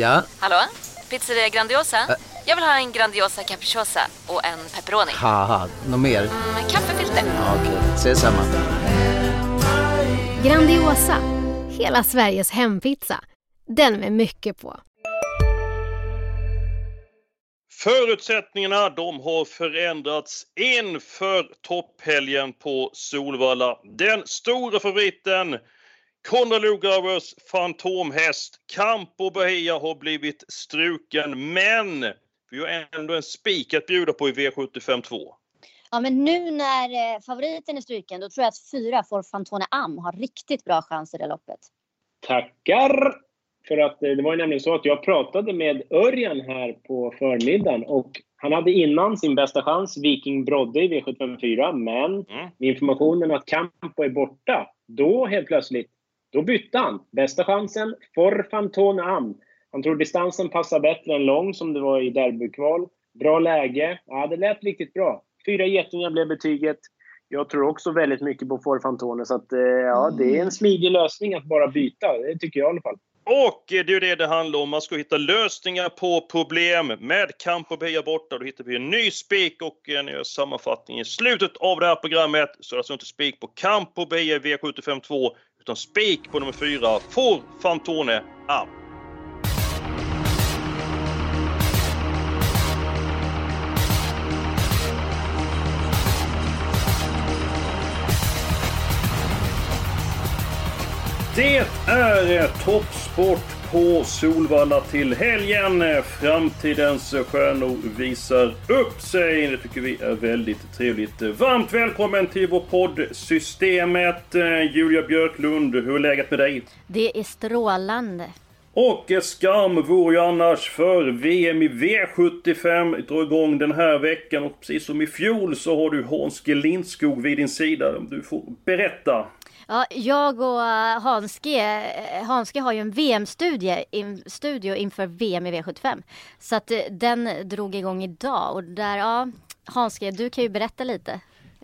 Ja? Hallå? Pizzeria Grandiosa? Jag vill ha en Grandiosa capriciosa och en pepperoni. Haha, något mer? Med kaffefilter. Ja, Okej, ses samma. Grandiosa, hela Sveriges hempizza. Den med mycket på. Förutsättningarna de har förändrats inför topphelgen på Solvalla. Den stora favoriten Konrad Lugauers fantomhäst Campo Bahia har blivit struken men vi har ändå en spik att bjuda på i V75 2. Ja, men nu när eh, favoriten är struken, då tror jag att fyra får Fantone Am har riktigt bra chans i det loppet. Tackar! För att eh, det var ju nämligen så att jag pratade med Örjan här på förmiddagen och han hade innan sin bästa chans, Viking Brodde i V754, men Mm. med informationen att Campo är borta, då helt plötsligt, då bytte han. Bästa chansen, For Fantone Am. Han tror distansen passar bättre än lång som det var i derbykval. Bra läge. Ja, det lät riktigt bra. Fyra getingar blev betyget. Jag tror också väldigt mycket på For Fantone, så att, eh, ja, det är en smidig lösning att bara byta. Det tycker jag i alla fall. Och det är ju det det handlar om. Man ska hitta lösningar på problem. Med Campo Bahia borta, då hittar vi en ny spik och en eh, sammanfattning i slutet av det här programmet. Så det är alltså inte spik på Campo Bahia i V752, utan spik på nummer 4, For Fantone Am. Det är toppsport på Solvalla till helgen. Framtidens stjärnor visar upp sig. Det tycker vi är väldigt trevligt. Varmt välkommen till vår podd Systemet. Julia Björklund, hur är läget med dig? Det är strålande. Och skam vore ju annars för VM i V75 drar igång den här veckan och precis som i fjol så har du Hans Lindskog vid din sida. Du får berätta. Ja, jag och eh, Hanske, eh, Hanske har ju en VM-studio in, studio inför VM i V75. Så att eh, den drog igång idag och där, ja, Hanske, du kan ju berätta lite.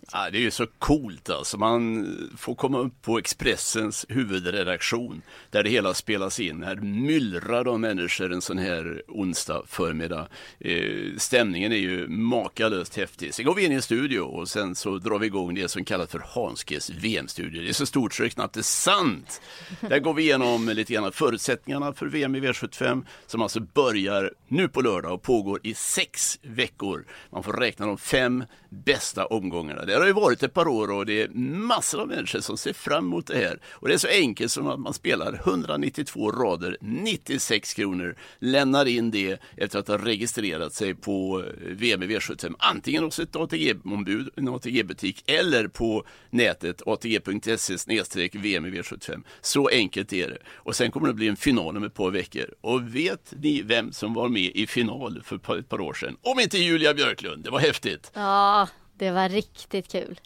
Liksom. Ja, det är ju så coolt alltså. Man får komma upp på Expressens huvudredaktion där det hela spelas in. Här myllrar de människor en sån här onsdag förmiddag. Eh, stämningen är ju makalöst häftig. Sen går vi in i en studio och sen så drar vi igång det som kallas för Hanskes VM-studio. Det är så stort så det knappt är sant. Där går vi igenom lite grann förutsättningarna för VM i V75 som alltså börjar nu på lördag och pågår i sex veckor. Man får räkna de fem bästa omgångarna. Det har ju varit ett par år och det är massor av människor som ser fram emot det här. Och det är så enkelt som att man spelar 192 rader, 96 kronor, lämnar in det efter att ha registrerat sig på eh, VM i V75, antingen hos ett ATG-ombud, en ATG-butik eller på nätet atg.se VM i V75. Så enkelt är det. Och sen kommer det bli en final om ett par veckor. Och vet ni vem som var med i final för ett par- ett par år sedan? Om inte Julia Björklund, det var häftigt. Ja, det var riktigt kul.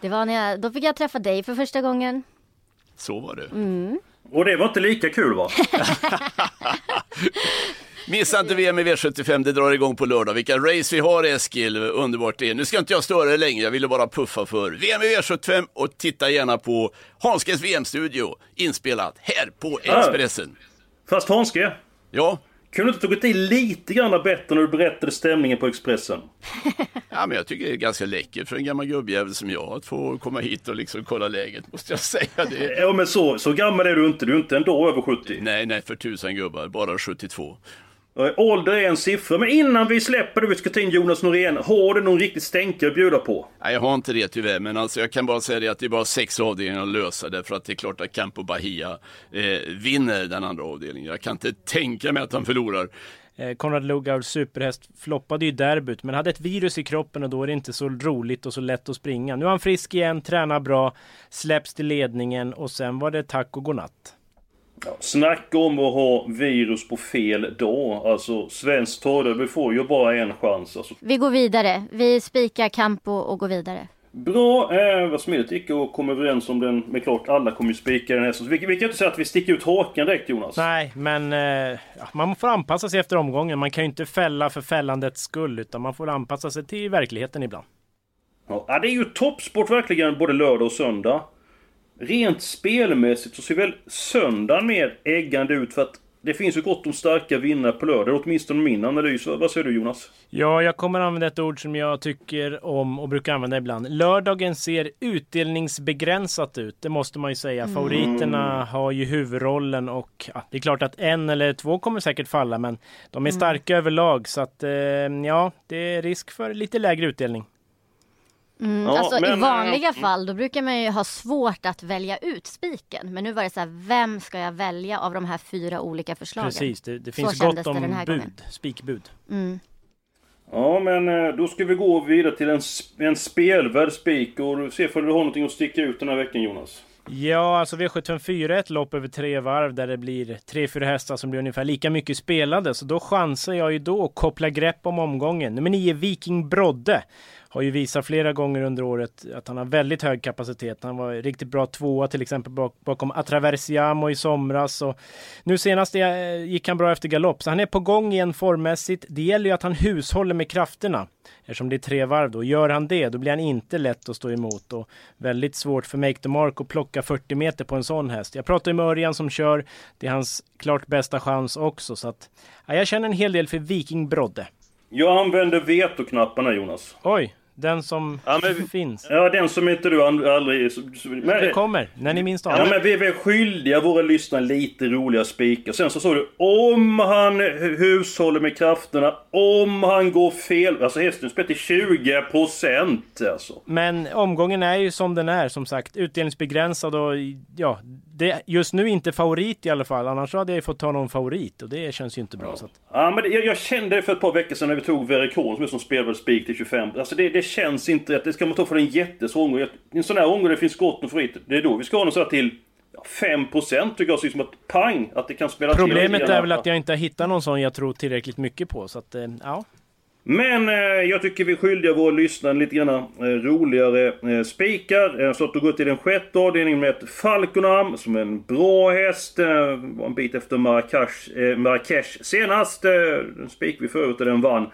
Det var när jag, då fick jag träffa dig för första gången. Så var det. Och det var inte lika kul va? Missa inte VM i V75, det drar igång på lördag. Vilka race vi har Eskil, underbart det är. Nu ska inte jag störa dig länge, jag ville bara puffa för VM i V75 och titta gärna på Hanskes VM-studio, inspelat här på Expressen. Fast Hanske, Ja, kunde du inte tagit i lite grann bättre när du berättade stämningen på Expressen? ja, men jag tycker det är ganska läckert för en gammal gubbjävel som jag att få komma hit och liksom kolla läget, måste jag säga. Det. Ja men så, så gammal är du inte, du är inte ändå över 70. Nej, nej, för tusan gubbar, bara 72. Eh, Ålder är en siffra, men innan vi släpper det vi ska ta in Jonas Norén, har du någon riktigt stänkare att bjuda på? Nej, jag har inte det tyvärr, men alltså jag kan bara säga det att det är bara sex avdelningar att lösa därför att det är klart att Campo Bahia eh, vinner den andra avdelningen. Jag kan inte tänka mig att han förlorar. Eh, Konrad Lugauers superhäst floppade ju derbyt men hade ett virus i kroppen och då är det inte så roligt och så lätt att springa. Nu är han frisk igen, tränar bra, släpps till ledningen och sen var det tack och godnatt. Snacka om att ha virus på fel dag. Alltså, svenskt torrderby får ju bara en chans. Alltså, Vi går vidare. Vi spikar Campo och går vidare. bra, eh, vad smidigt gick att komma överens om den. Men klart, alla kommer ju spika den här. Så vi, vi kan inte säga att vi sticker ut hakan direkt Jonas. Nej, men eh, man får anpassa sig efter omgången. Man kan ju inte fälla för fällandets skull utan man får anpassa sig till verkligheten ibland. Ja, det är ju toppsport verkligen både lördag och söndag. Rent spelmässigt så ser väl söndagen mer äggande ut för att det finns ju gott om starka vinnare på lördag, åtminstone min analys. Vad säger du Jonas? Ja, jag kommer använda ett ord som jag tycker om och brukar använda ibland. Lördagen ser utdelningsbegränsat ut, det måste man ju säga. Mm. Favoriterna har ju huvudrollen och ja, det är klart att en eller två kommer säkert falla, men de är Mm. starka överlag så att eh, ja, det är risk för lite lägre utdelning. Mm, Ja, alltså men, i eh, vanliga mm. fall då brukar man ju ha svårt att välja ut spiken. Men nu var det så här, vem ska jag välja av de här fyra olika förslagen? Precis, det, det Så finns kändes gott det den om här bud, gången. spikbud. Mm. Ja, men eh, då ska vi gå vidare till en, en spelvärd spik och se om du har någonting att sticka ut den här veckan Jonas. Ja, alltså V754 är ett lopp över tre varv där det blir tre, fyra hästar som blir ungefär lika mycket spelade. Så då chansar jag ju då att koppla grepp om omgången. Nummer 9, Viking Brodde. Har ju visat flera gånger under året att han har väldigt hög kapacitet. Han var riktigt bra tvåa till exempel bak, bakom Atraversiamo i somras. Och nu senast gick han bra efter galopp, så han är på gång igen formmässigt. Det gäller ju att han hushåller med krafterna. Eftersom det är tre varv då. Gör han det, då blir han inte lätt att stå emot. Och väldigt svårt för Make the Mark att plocka 40 meter på en sån häst. Jag pratar ju med Örjan som kör. Det är hans klart bästa chans också. Så att, ja, jag känner en hel del för Viking Brodde. Jag använder vetoknapparna Jonas. Oj, den som Ja, men- finns. Ja, den som inte du aldrig... Men, Det kommer, när ni minst anar Ja men vi är väl skyldiga våra lyssnare lite roliga spikar. Sen så sa du om han hu- hushåller med krafterna, om han går fel. Alltså hästen spelar till 20% alltså. Men omgången är ju som den är som sagt. Utdelningsbegränsad och ja, det just nu inte favorit i alla fall. Annars hade jag ju fått ta någon favorit och det känns ju inte bra. Så att, Ja men det, jag, jag kände det för ett par veckor sedan när vi tog Verikon som är som spelvärd spik till 25. Alltså det, det känns inte rätt. Det ska man ta för en jättesvår omgång. En sån här omgång det finns gott om favoriter. Det är då vi ska ha något sådär till ja, 5% tycker jag. Så liksom att pang, att det kan spela problemet är väl att jag inte har hittat någon sån jag tror tillräckligt mycket på. Så att, eh, ja. Men eh, jag tycker vi är skyldiga våra lyssnare lite grann eh, roligare eh, spikar. Eh, så att du går till den sjätte avdelningen med ett Falconam som är en bra häst. Eh, var en bit efter Marrakesh, Marrakesh senast. Eh, den spik vi förut och den vann.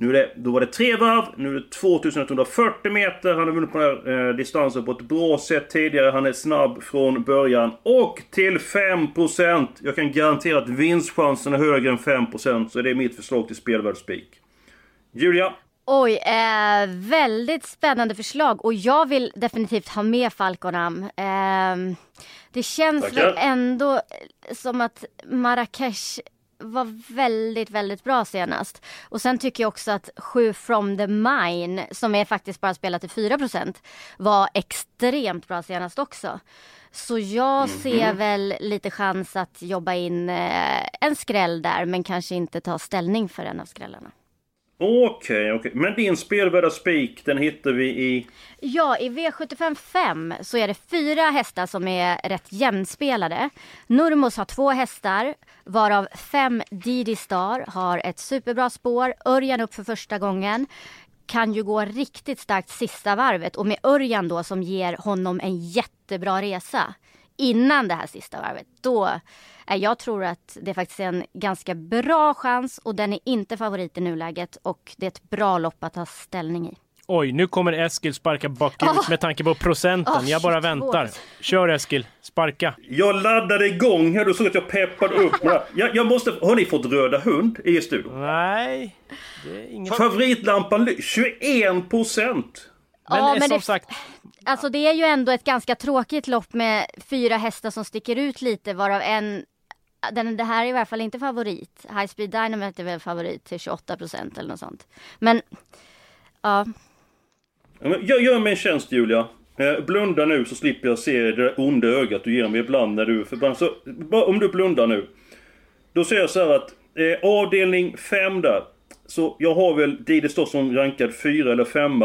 Nu är det, då var det tre varv, nu är det 2140 meter. Han har vunnit på den här eh, distansen på ett bra sätt tidigare. Han är snabb från början. Och till 5%! Jag kan garantera att vinstchansen är högre än 5%. Så det är mitt förslag till spelvärd spik. Julia? Oj, eh, väldigt spännande förslag och jag vill definitivt ha med Falconam. Eh, det känns Tackar. väl ändå som att Marrakesh var väldigt, väldigt bra senast. Och sen tycker jag också att 7 from the mine, som är faktiskt bara spelat till 4% var extremt bra senast också. Så jag ser väl lite chans att jobba in eh, en skräll där, men kanske inte ta ställning för en av skrällarna. Okej, okej. Men din spelvärda spik, den hittar vi i... Ja, i V75 5 så är det fyra hästar som är rätt jämnspelade. Nurmos har två hästar, varav fem Didi Star har ett superbra spår. Örjan upp för första gången. Kan ju gå riktigt starkt sista varvet och med Örjan då som ger honom en jättebra resa innan det här sista varvet. Då, eh, jag tror att det faktiskt är en ganska bra chans och den är inte favorit i nuläget och det är ett bra lopp att ta ställning i. Oj, nu kommer Eskil sparka bakut med tanke på procenten. Ah, jag bara väntar. Kör Eskil, sparka. Jag laddade igång här, du såg att jag peppade upp det. jag, jag måste... Har ni fått röda hund i studion? Nej, det är inget... Favoritlampan ly- 21 procent! Men, Ja, eh, men som det- sagt, Alltså det är ju ändå ett ganska tråkigt lopp med fyra hästar som sticker ut lite varav en den, det här är i alla fall inte favorit. High Speed Dynamite är väl favorit till 28 procent eller något sånt. Men ja, Jag gör mig en tjänst Julia. Eh, Blunda nu så slipper jag se det onda ögat du ger mig ibland när du är förbannad. Så bara om du blundar nu. Då säger jag så här att eh, avdelning 5 där. Så jag har väl Didi som rankad 4 eller 5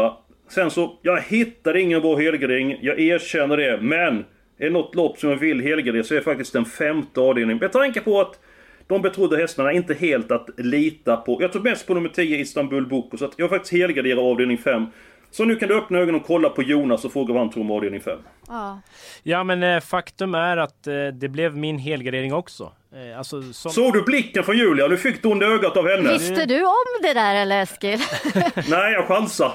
Sen så, jag hittade ingen bra helgardering. Jag erkänner det. Men är det något lopp som jag vill helgardera så är det faktiskt den femte avdelningen. Med tanke på att de betrodda hästarna är inte helt att lita på. Jag tror mest på nummer 10 Istanbul Boko. Så att jag faktiskt helgarderar avdelning 5. Så nu kan du öppna ögonen och kolla på Jonas och fråga vad han tror om avdelning 5. ja. ja men eh, faktum är att eh, det blev min helgardering också. Eh, alltså, som... Såg du blicken från Julia? Du fick det onda ögat av henne. Visste du om det där eller Eskil? Nej, jag chansar.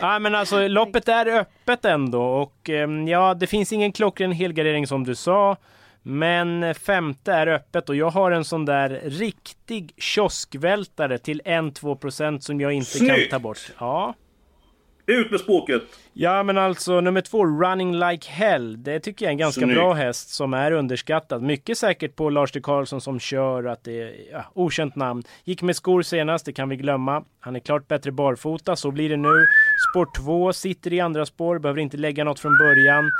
Ja, men alltså loppet är öppet ändå och ehm, ja, det finns ingen klockren helgardering som du sa. Men femte är öppet och jag har en sån där riktig kioskvältare till 1-2% som jag inte kan Snyggt! ta bort. Ja. Ut med språket! Ja men alltså nummer två, Running Like Hell. Det tycker jag är en ganska Snyggt. bra häst som är underskattad. Mycket säkert på Lars de Karlsson som kör att det är ja, okänt namn. Gick med skor senast, det kan vi glömma. Han är klart bättre barfota, så blir det nu. Spår 2 sitter i andra spår, behöver inte lägga något från början.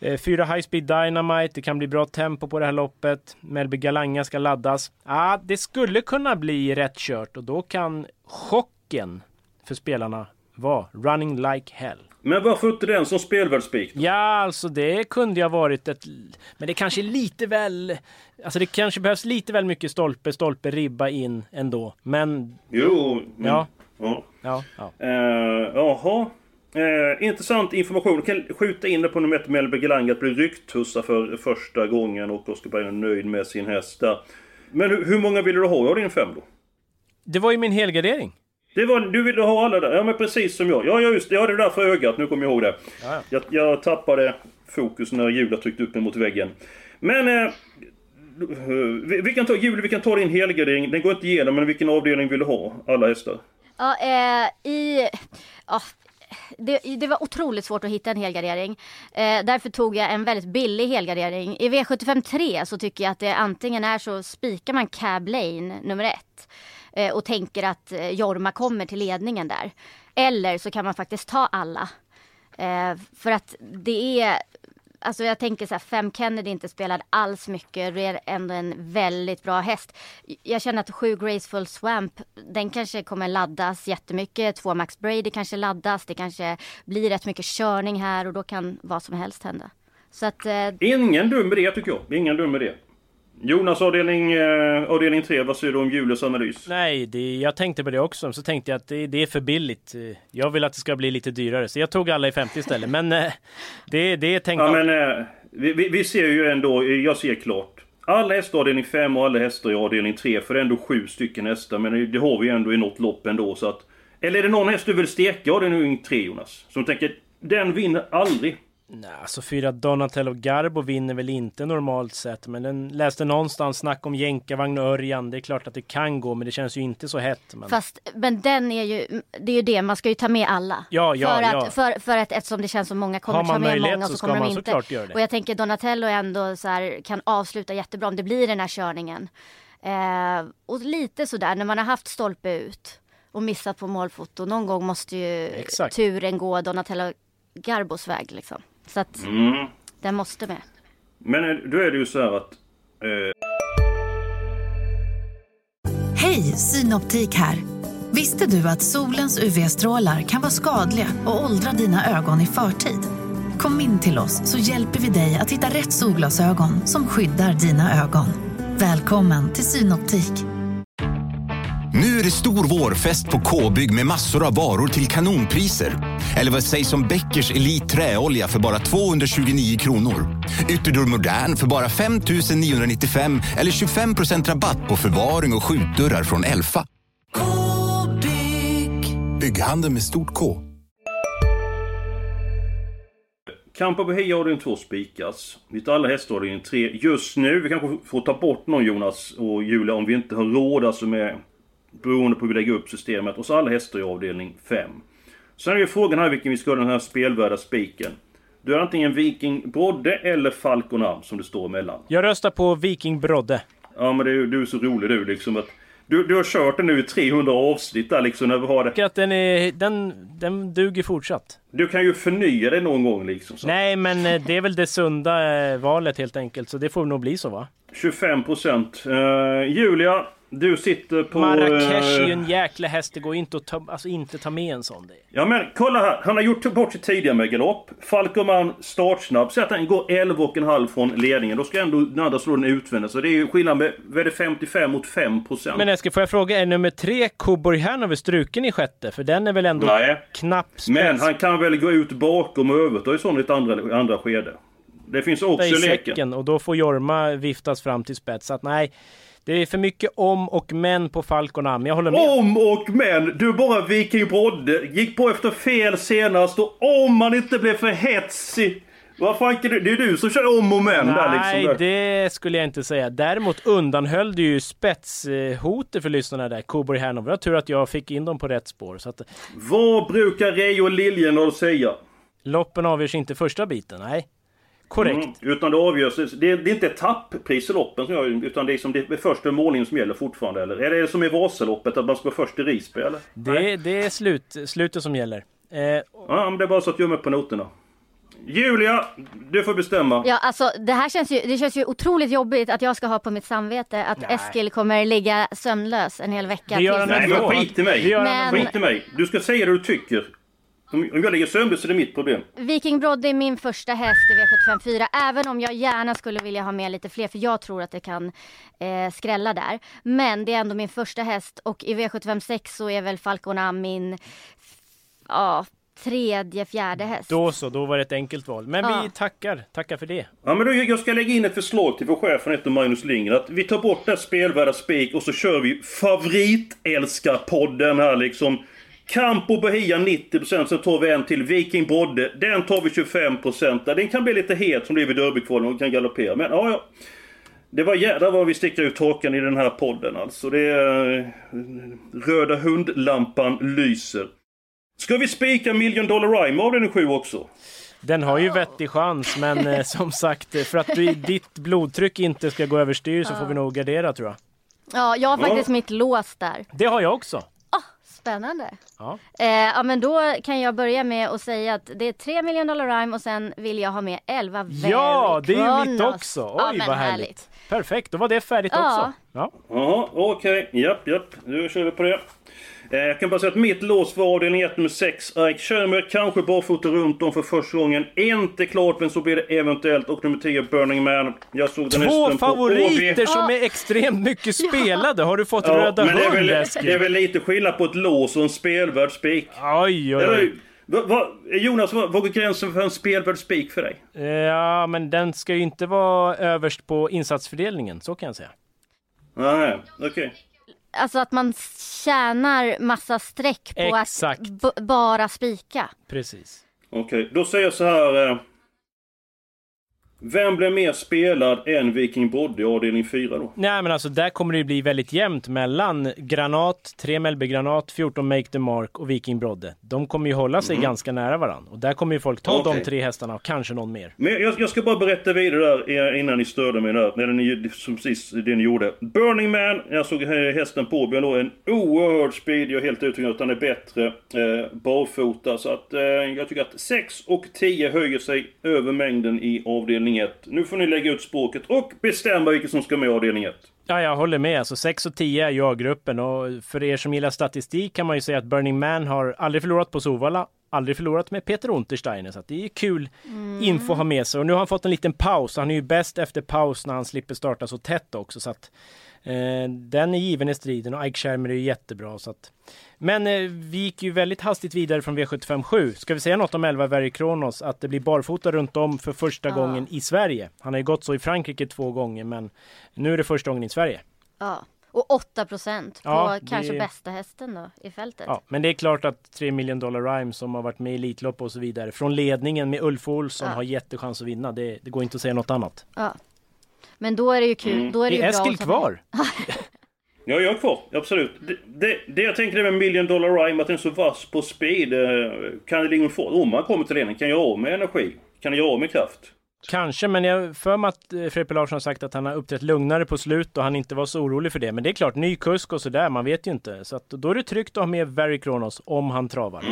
Eh, Fyra High Speed Dynamite, det kan bli bra tempo på det här loppet. Melby Galanga ska laddas. Ah, det skulle kunna bli rätt kört och då kan chocken för spelarna vara Running Like Hell. Men varför inte den som spelvärldsspik? Ja, alltså det kunde ju ha varit ett... Men det kanske är lite väl... Alltså det kanske behövs lite väl mycket stolpe, stolpe, ribba in ändå. Men... Jo, men... Ja. ja. Ja, ja. Eh, Jaha. Eh, intressant information. Jag kan skjuta in det på nummer ett Melby Galanga att bli rycktussa för första gången och Oskar är nöjd med sin häst där. Men hur, hur många ville du ha av din fem då? Det var ju min helgardering. Det var, du ville ha alla där? Ja men precis som jag. Ja, ja just det. Jag hade det där för ögat. Nu kommer jag ihåg det. Ja, ja. Jag, jag tappade fokus när Julia tryckte upp mig mot väggen. Men... Eh, vi, vi kan ta, Julia, vi kan ta din helgardering. Den går inte igenom, men vilken avdelning vill du ha? Alla hästar? Ja, eh, i... Ja, det, det var otroligt svårt att hitta en helgardering. Eh, därför tog jag en väldigt billig helgardering. I V75 3 så tycker jag att det antingen är så spikar man Cab Lane nummer ett eh, och tänker att eh, Jorma kommer till ledningen där. Eller så kan man faktiskt ta alla. Eh, för att det är Alltså jag tänker så här, Fem Kennedy inte spelad alls mycket. Det är ändå en väldigt bra häst. Jag känner att sju Graceful Swamp, den kanske kommer laddas jättemycket. Två Max Brady kanske laddas. Det kanske blir rätt mycket körning här och då kan vad som helst hända. Så att, eh, Ingen dum idé tycker jag. Ingen dum idé. Jonas avdelning, eh, avdelning 3, vad säger du om Julius analys? Nej, det, jag tänkte på det också. Så tänkte jag att det, det är för billigt. Eh, Jag vill att det ska bli lite dyrare. Så jag tog alla i 50 istället. Men eh, det, det tänkte Ja jag. men eh, vi, vi, vi ser ju ändå, eh, jag ser klart. Alla hästar i avdelning 5 och alla hästar i avdelning 3. För det är ändå sju stycken hästar. Men det- det har vi ju ändå i något lopp ändå så att... Eller är det någon häst du vill steka i avdelning 3 Jonas? Som tänker, den vinner aldrig. Nej, alltså fyra Donatello Garbo vinner väl inte normalt sett. Men den läste någonstans snack om jänkarvagn och Örjan. Det är klart att det kan gå, men det känns ju inte så hett. Men... fast, men den är ju, det är ju det, man ska ju ta med alla. Ja, ja, för, att, ja. för, för att eftersom det känns som många kommer ta med många så så ska kommer man de inte. Och jag tänker Donatello ändå så här, kan avsluta jättebra om det blir den här körningen. Eh, och lite sådär när man har haft stolpe ut och missat på målfoto. Någon gång måste ju Exakt. turen gå Donatello Garbos väg liksom. Så att Mm. den måste med. Men eh, då är det ju så här att... Eh, Hej, Synoptik här. Visste du att solens UV-strålar kan vara skadliga och åldra dina ögon i förtid? Kom in till oss så hjälper vi dig att hitta rätt solglasögon som skyddar dina ögon. Välkommen till Synoptik. Nu är det stor vårfest på K-bygg med massor av varor till kanonpriser. Eller vad sägs om Bäckers Elite Träolja för bara 229 kronor? Ytterdörr Modern för bara 5 995 eller 25% rabatt på förvaring och skjutdörrar från Elfa. -bygg. Bygghandeln med stort K. Campo Bahia avdelning 2 spikas. Vi tar alla hästar i avdelning 3 just nu. Vi kanske får ta bort någon Jonas och Julia om vi inte har råd alltså med... Beroende på hur vi lägger upp systemet. Och så alla hästar i avdelning 5. Sen är ju frågan här vilken vi ska ha den här spelvärda spiken. Du är antingen Viking Brodde eller Falconam som det står emellan. Jag röstar på Viking Brodde. Ja men ju- du är så rolig du liksom att... Du, du har kört den nu i 300 avsnitt där liksom när vi har det. tycker att den, är, den, den duger fortsatt. Du kan ju förnya det någon gång liksom. Så. Nej, men eh, det är väl det sunda eh, valet helt enkelt. Så det får nog bli så va? 25 procent. Julia, du sitter på... Marrakesh är ju eh, en jäkla häst. Det går ju inte att ta, alltså, inte ta med en sån. Det. Ja men kolla här. Han har gjort bort sig tidigare med galopp. Falkoman startsnabb. Säg att han går 11,5 från ledningen. Då ska ändå den andra slå den utvändigt. Så det är ju skillnad med vad är det, 55 mot 5 procent. Men Eskil, får jag fråga, är nummer tre Coburg Hanover struken i sjätte? För den är väl ändå Nej. knapp spets? Men han kan väl gå ut bakom och överta i sånt ett andra, andra skede. Det finns också i i leken. säcken och då får Jorma viftas fram till spets. Så att nej, det är för mycket om och men på Falconam. Jag håller med. Om och men! Du bara Viking Brodde. Gick på efter fel senast och om man inte blev för hetsig. Vad fan, det är du som kör om och men där Nej, liksom. det skulle jag inte säga. Däremot undanhöll du ju spetshotet för lyssnarna där, Coburg Hanover. Det var tur att jag fick in dem på rätt spår. Så att Vad brukar Rej och Liljendahl säga? loppen avgörs inte första biten, nej. Korrekt. Mm, utan det avgörs, det är, det är inte etappris i loppen som gör utan det är som det är första målningen som gäller fortfarande eller? Är det som i Vasaloppet att man ska vara först i Risberg eller? Det, det är slut, slutet som gäller. Eh, Ja men det är bara så att jag är med på noterna. Julia, du får bestämma. Ja, alltså det här känns ju, det känns ju otroligt jobbigt att jag ska ha på mitt samvete att Nej. Eskil kommer ligga sömnlös en hel vecka. Det gör han ändå. Skit i mig. Men Skit i mig. Du ska säga det du tycker. Om om jag ligger sömnlös så är det mitt problem. Viking Brodde är min första häst i V754, även om jag gärna skulle vilja ha med lite fler, för jag tror att det kan eh, skrälla där. Men det är ändå min första häst och i V756 så är väl Falcon min ja, tredje, fjärde häst. då så, då var det ett enkelt val. Men Ja. vi tackar, tackar för det. Ja men då, jag ska lägga in ett förslag till vår chef från heter Magnus Lindgren. Att vi tar bort här spelvärda spik och så kör vi favoritälskarpodden här liksom. Campo Bahia 90%, sen tar vi en till Viking Brodde. Den tar vi 25%. Där. Den kan bli lite het som det är vid Derbykvalen och kan galoppera. Men ja, ja. Det var jädrar vad vi sticker ut hakan i den här podden alltså. Det är... eh, Röda hundlampan lyser. Ska vi spika Million Dollar Rhyme av den 7 också? Den har ju vettig chans, men eh, som sagt, eh, för att du, ditt blodtryck inte ska gå överstyr så får vi nog gardera tror jag. Ja, jag har faktiskt Ja. mitt lås där. Det har jag också. Spännande. Ja. Eh, ja men då kan jag börja med att säga att det är 3 miljoner dollar rhyme och sen vill jag ha med 11 very Ja, det är ju mitt också! Oj ja, vad härligt. Perfekt, då var det färdigt Ja. också. Ja. Okej. Japp, japp. Nu kör vi på det. Eh, Jag kan bara säga att mitt lås var avdelning 1, nummer 6. Ike Schermer, kanske barfota runt om för första gången. Inte klart, men så blir det eventuellt. Och nummer 10, Burning Man. Jag såg den Två favoriter som är extremt mycket spelade. Har du fått Ja, röda men det är, hund väl, Eskil? det är väl lite skillnad på ett lås och en spelvärd spik. Oj, oj, oj. Va, va, Jonas, vad går gränsen för en spelvärd spik för dig? Eh, Ja, men den ska ju inte vara överst på insatsfördelningen, så kan jag säga. Nej, okej. Alltså att man tjänar massa streck på Exakt. att bara spika. Precis. Okej, då säger jag så här. Vem blir mer spelad än Viking Brodde i avdelning 4 då? Nej men alltså där kommer det ju bli väldigt jämnt mellan Granat, 3 Mellby Granat, 14 Make the Mark och Viking Brodde. De kommer ju hålla sig Mhm. ganska nära varandra. Och där kommer ju folk ta Okej. de tre hästarna och kanske någon mer. Men jag, jag ska bara berätta vidare där eh, innan ni störde mig där. Eller ni, som precis det ni gjorde. Burning Man, jag såg eh, hästen på Björn då, en oerhörd speed. Jag är helt övertygad att han är bättre eh, barfota. Så att eh, jag tycker att 6 och 10 höjer sig över mängden i avdelning 1. Nu får ni lägga ut språket och bestämma vilket som ska med i avdelning 1. Ja, jag håller med. Alltså 6 och 10 är ju A-gruppen och för er som gillar statistik kan man ju säga att Burning Man har aldrig förlorat på Sovalla, aldrig förlorat med Peter Untersteiner. Så att det är kul info att ha med sig. Och nu har han fått en liten paus. Han är ju bäst efter paus när han slipper starta så tätt också. Så att, eh, den är given i striden och Ike Schermer är ju jättebra. Så att, men eh, vi gick ju väldigt hastigt vidare från V757. Ska vi säga något om 11 Very Kronos? Att det blir barfota runt om för första Ja. gången i Sverige. Han har ju gått så i Frankrike två gånger men nu är det första gången i Sverige. Ja. Och 8 procent på Ja, det- kanske bästa hästen då i fältet. Ja, men det är klart att 3 million dollar rhyme som har varit med i Elitlopp och så vidare från ledningen med Ulf Olsson Ja. har jättechans att vinna. Det, det går inte att säga något annat. Ja. Men då är det ju kul. Mm. Då är det Är ju bra Eskil kvar? Ja, jag är kvar. Absolut. Det, det, det jag tänker är med Million Dollar Rhyme, att den är så vass på speed. eh, Kan det ligga få om man kommer till ledningen, kan jag av med energi? Kan jag av med kraft? Kanske, men jag för mig att eh, Freppe Larsson har sagt att han har uppträtt lugnare på slut och han inte var så orolig för det. Men det är klart, ny kusk och sådär, man vet ju inte. Så att då är det tryggt att ha med Very Kronos om han travar.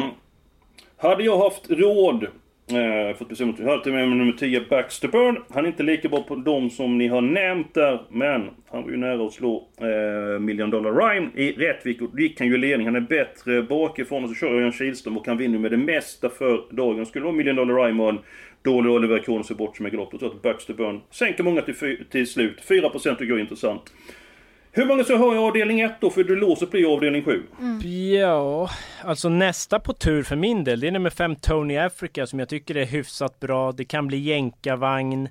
Hade jag haft råd, eh, fått bestämma jag hade till med nummer 10 Baxter Burn. Han är inte lika bra på de som ni har nämnt där, men han var ju nära att slå eh, Million Dollar Rhyme i Rättvik och då gick han ju i ledning. Han är bättre bakifrån och så kör Örjan Kihlström och kan vinna med det mesta för dagen. Skulle vara Million Dollar Rhyme och en dålig Oliver Kronos se bort som är galopp, då tror jag att Baxter Burn sänker många till, till slut. 4% tycker jag är intressant. Hur många så har jag avdelning 1 då? För du låser blir avdelning 7. Ja, alltså nästa på tur för min del, det är nummer 5 Tony Africa som jag tycker är hyfsat bra. Det kan bli jänkarvagn.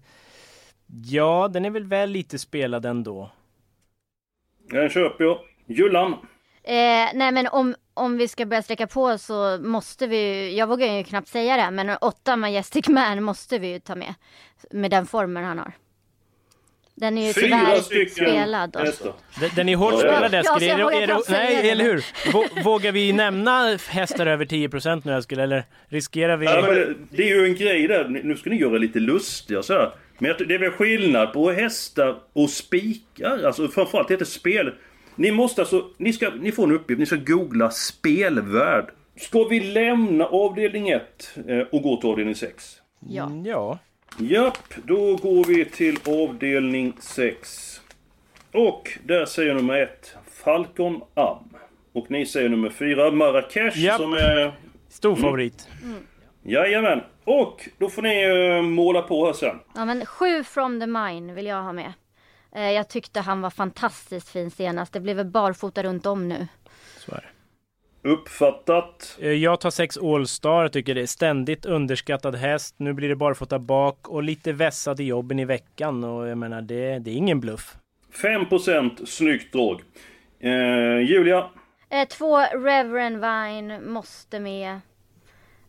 Ja, den är väl väl lite spelad ändå. Den köper jag. Jullan. Eh, nej men om, om vi ska börja sträcka på så måste vi, jag vågar ju knappt säga det, men åtta Majestic Man måste vi ju ta med. Med den formen han har. Den är ju Fyra tyvärr stycken spelad. också. Den, den är hårt Ja, spelad ja, Eskil. Är det- är det- säga Nej, det. eller hur? Vå- Vågar vi nämna hästar över 10% nu Eskil? Eller riskerar vi... Ja, men det, det är ju en grej där. Nu ska ni göra lite lustiga så här. Men det är väl skillnad på hästar och spikar. Alltså framförallt heter spel. Ni måste alltså, ni, ska, ni får en uppgift, ni ska googla spelvärld. Ska vi lämna avdelning 1 och gå till avdelning 6? Ja. Mm, Ja. Japp, då går vi till avdelning 6. Och där säger nummer 1 Falcon Am. Och ni säger nummer 4 Marrakesh Japp. som är... Stor favorit. Jajamän. Och då får ni eh, måla på här sen. Ja men sju from the mine vill jag ha med. Eh, jag tyckte han var fantastiskt fin senast. Det blev väl barfota runt om nu. Så är det. Uppfattat. Eh, Jag tar sex All-Star. Tycker det är ständigt underskattad häst. Nu blir det barfota bak och lite vässad i jobben i veckan. Och jag menar, det, det är ingen bluff. 5% snyggt drag. Eh, Julia. Eh, två Reverend Vine måste med.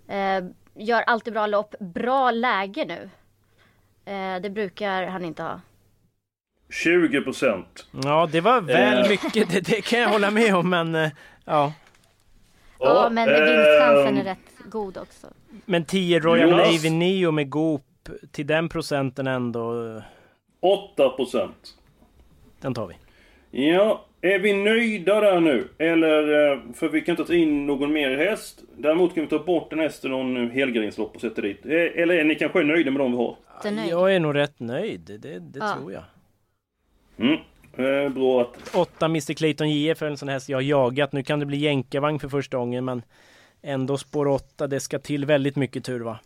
Eh, gör alltid bra lopp. Bra läge nu. Eh, det brukar han inte ha. 20%. Ja, det var väl Eh. mycket. Det, det kan jag hålla med om, men eh, ja. Ja, men vinstchansen är ehm, rätt god också. Men 10 Royal Jonas. Navy Neo med Goop till den procenten ändå. eh, 8%. Den tar vi. Ja, är vi nöjda där nu? Eller, eh, för vi kan inte ta in någon mer häst. Däremot kan vi ta bort en häst i någon helgarderingslopp och sätta dit. Eh, Eller är ni kanske nöjda med de vi har? Jag är nog rätt nöjd. Det, det Ja. tror jag. Mm. Eh, bra att... 8 Mr Clayton JF är en sån häst jag har jagat. Nu kan det bli jänkarvagn för första gången, men ändå spår 8. Det ska till väldigt mycket tur va?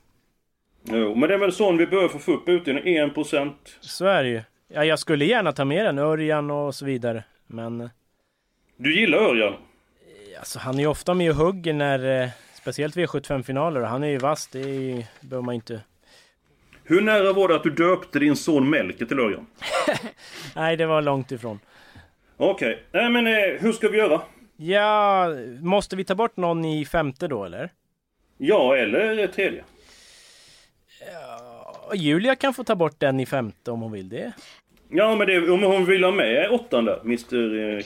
Jo, men det är väl sån vi behöver för att få upp utdelningen. 1%. Så är det ju. Ja, jag skulle gärna ta med den, Örjan och så vidare. Men eh, Du gillar Örjan? alltså, han är ju ofta med och hugger när, eh, speciellt V75-finaler. och Han är ju vass, det är ju, behöver man inte... Hur nära var det att du döpte din son Melker till Örjan? Nej, det var långt ifrån. Okej, nej men eh, hur ska vi göra? Ja, måste vi ta bort någon i femte då eller? Ja, eller tredje. Och Julia kan få ta bort den i femte om hon vill det. Ja, men det, om hon vill ha med åttan där, Mr...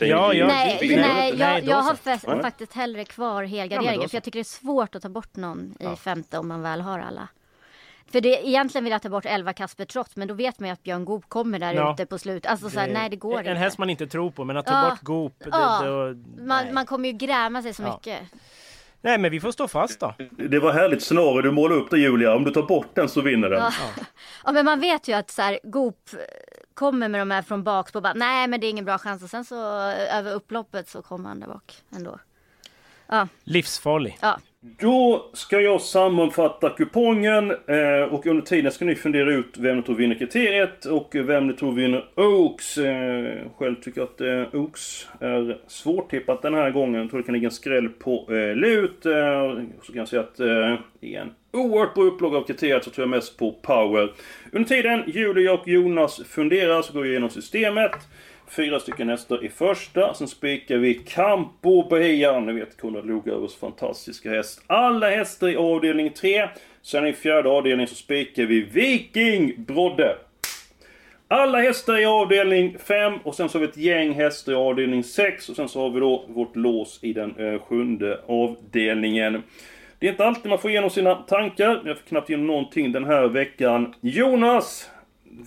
eh, Ja, ja. nej, nej, nej, jag, jag har Nej. faktiskt hellre kvar Ja, helgarderingen. då för jag tycker det är svårt att ta bort någon i femte om man väl har alla. För det, egentligen vill jag ta bort 11 Kasper Trott men då vet man ju att Björn Goop kommer där Ja. ute på slut. Alltså så här, nej det går en, inte. En häst man inte tror på, men att ta Ja. bort Goop, det, Ja. då, man, man kommer ju gräma sig så Ja. mycket. nej, men vi får stå fast då. Det var härligt scenario du målade upp där Julia. Om du tar bort den så vinner den. Ja. ja men man vet ju att så här, Goop kommer med de här från bak på bara, nej men det är ingen bra chans och sen så över upploppet så kommer han där bak ändå. Ja, Livsfarlig. ja. Då ska jag sammanfatta kupongen eh, och under tiden ska ni fundera ut vem ni tror vinner kriteriet och vem ni tror vinner Oaks. Eh, själv tycker jag att eh, Oaks är svårtippat den här gången. Jag tror det kan ligga en skräll på eh, lut. Eh, så kan jag säga att eh, i en oerhört bra upplaga av kriteriet så tror jag mest på power. Under tiden Julia och Jonas funderar så går vi igenom systemet. Fyra stycken hästar i första. Sen spikar vi Campo Bahia. Ni vet Konrad Lugauers fantastiska häst. Alla hästar i avdelning 3. Sen i fjärde avdelningen så spikar vi Viking Brodde. Alla hästar i avdelning 5 och sen så har vi ett gäng hästar i avdelning 6 och sen så har vi då vårt lås i den eh, sjunde avdelningen. Det är inte alltid man får igenom sina tankar. Jag fick knappt igenom någonting den här veckan. Jonas!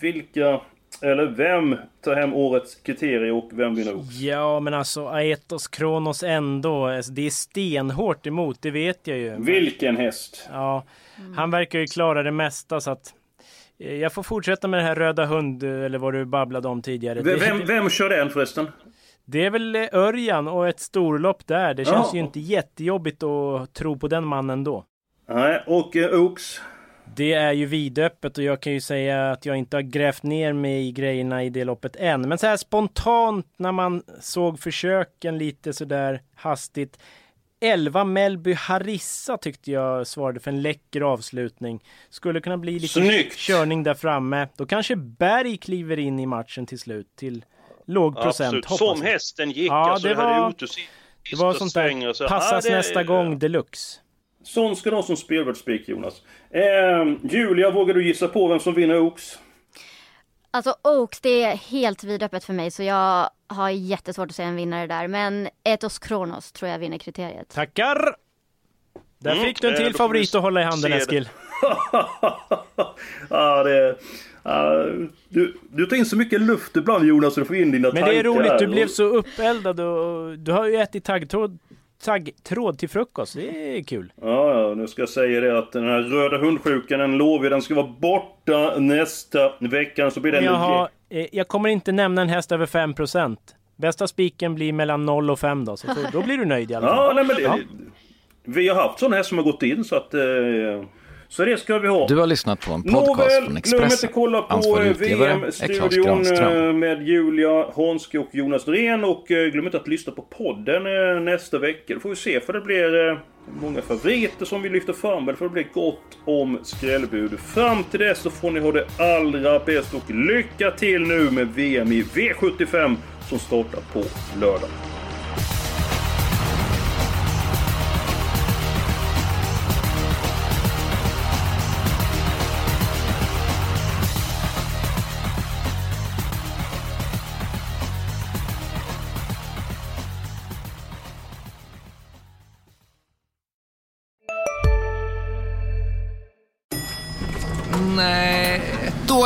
Vilka, eller vem tar hem årets kriterie och vem vinner Oaks? Ja, men alltså Aetos Kronos ändå. Alltså, det är stenhårt emot, det vet jag ju. Vilken häst! Ja, han verkar ju klara det mesta så att eh, jag får fortsätta med det här röda hund eller vad du babblade om tidigare. Vem, vem, vem kör den förresten? det är väl eh, Örjan och ett storlopp där. Det känns Ja. ju inte jättejobbigt att tro på den mannen då. Nej, och eh, Oaks? Det är ju vidöppet och jag kan ju säga att jag inte har grävt ner mig i grejerna i det loppet än. Men så här spontant när man såg försöken lite sådär hastigt. 11 Melby Harissa tyckte jag svarade för en läcker avslutning. Skulle kunna bli lite Snyggt! körning där framme. Då kanske Berg kliver in i matchen till slut till låg procent. Som hästen gick. Ja, alltså, det var-. Det var sånt där så- passas Ja, det- nästa gång deluxe. Sån ska ha som spelvärldsspik Jonas. Eh, Julia, vågar du gissa på vem som vinner Oaks? Alltså Oaks, det är helt vidöppet för mig så jag har jättesvårt att säga en vinnare där. Men Etos Kronos tror jag vinner kriteriet. Tackar! Där Mm, fick du en eh, till favorit att hålla i handen. Eskil. ja, det... ja, du, du tar in så mycket luft ibland Jonas så du får in dina Men tankar. det är roligt, du blev så uppeldad och du har ju ätit taggtråd, taggtråd till frukost. Det är kul. Ja, ja, nu ska jag säga det att den här röda hundsjukan, den lovar den ska vara borta nästa vecka. Så blir den... Jag, har, eh, jag kommer inte nämna en häst över 5%. Bästa spiken blir mellan 0 och 5 då, så då blir du nöjd i alla fall. Ja, nej, men det, Ja. Vi har haft sådana här som har gått in så att... Eh, så det ska vi ha. Du har lyssnat på en podcast Nåväl, från glöm inte Expressen. kolla på VM-studion eh, med Julia Hanske och Jonas Norén. Och eh, glöm inte att lyssna på podden eh, nästa vecka. Då får vi se för det blir många favoriter som vi lyfter fram. Men för det blir gott om skrällbud. Fram till dess så får ni ha det allra bäst och lycka till nu med VM i V75 som startar på lördag.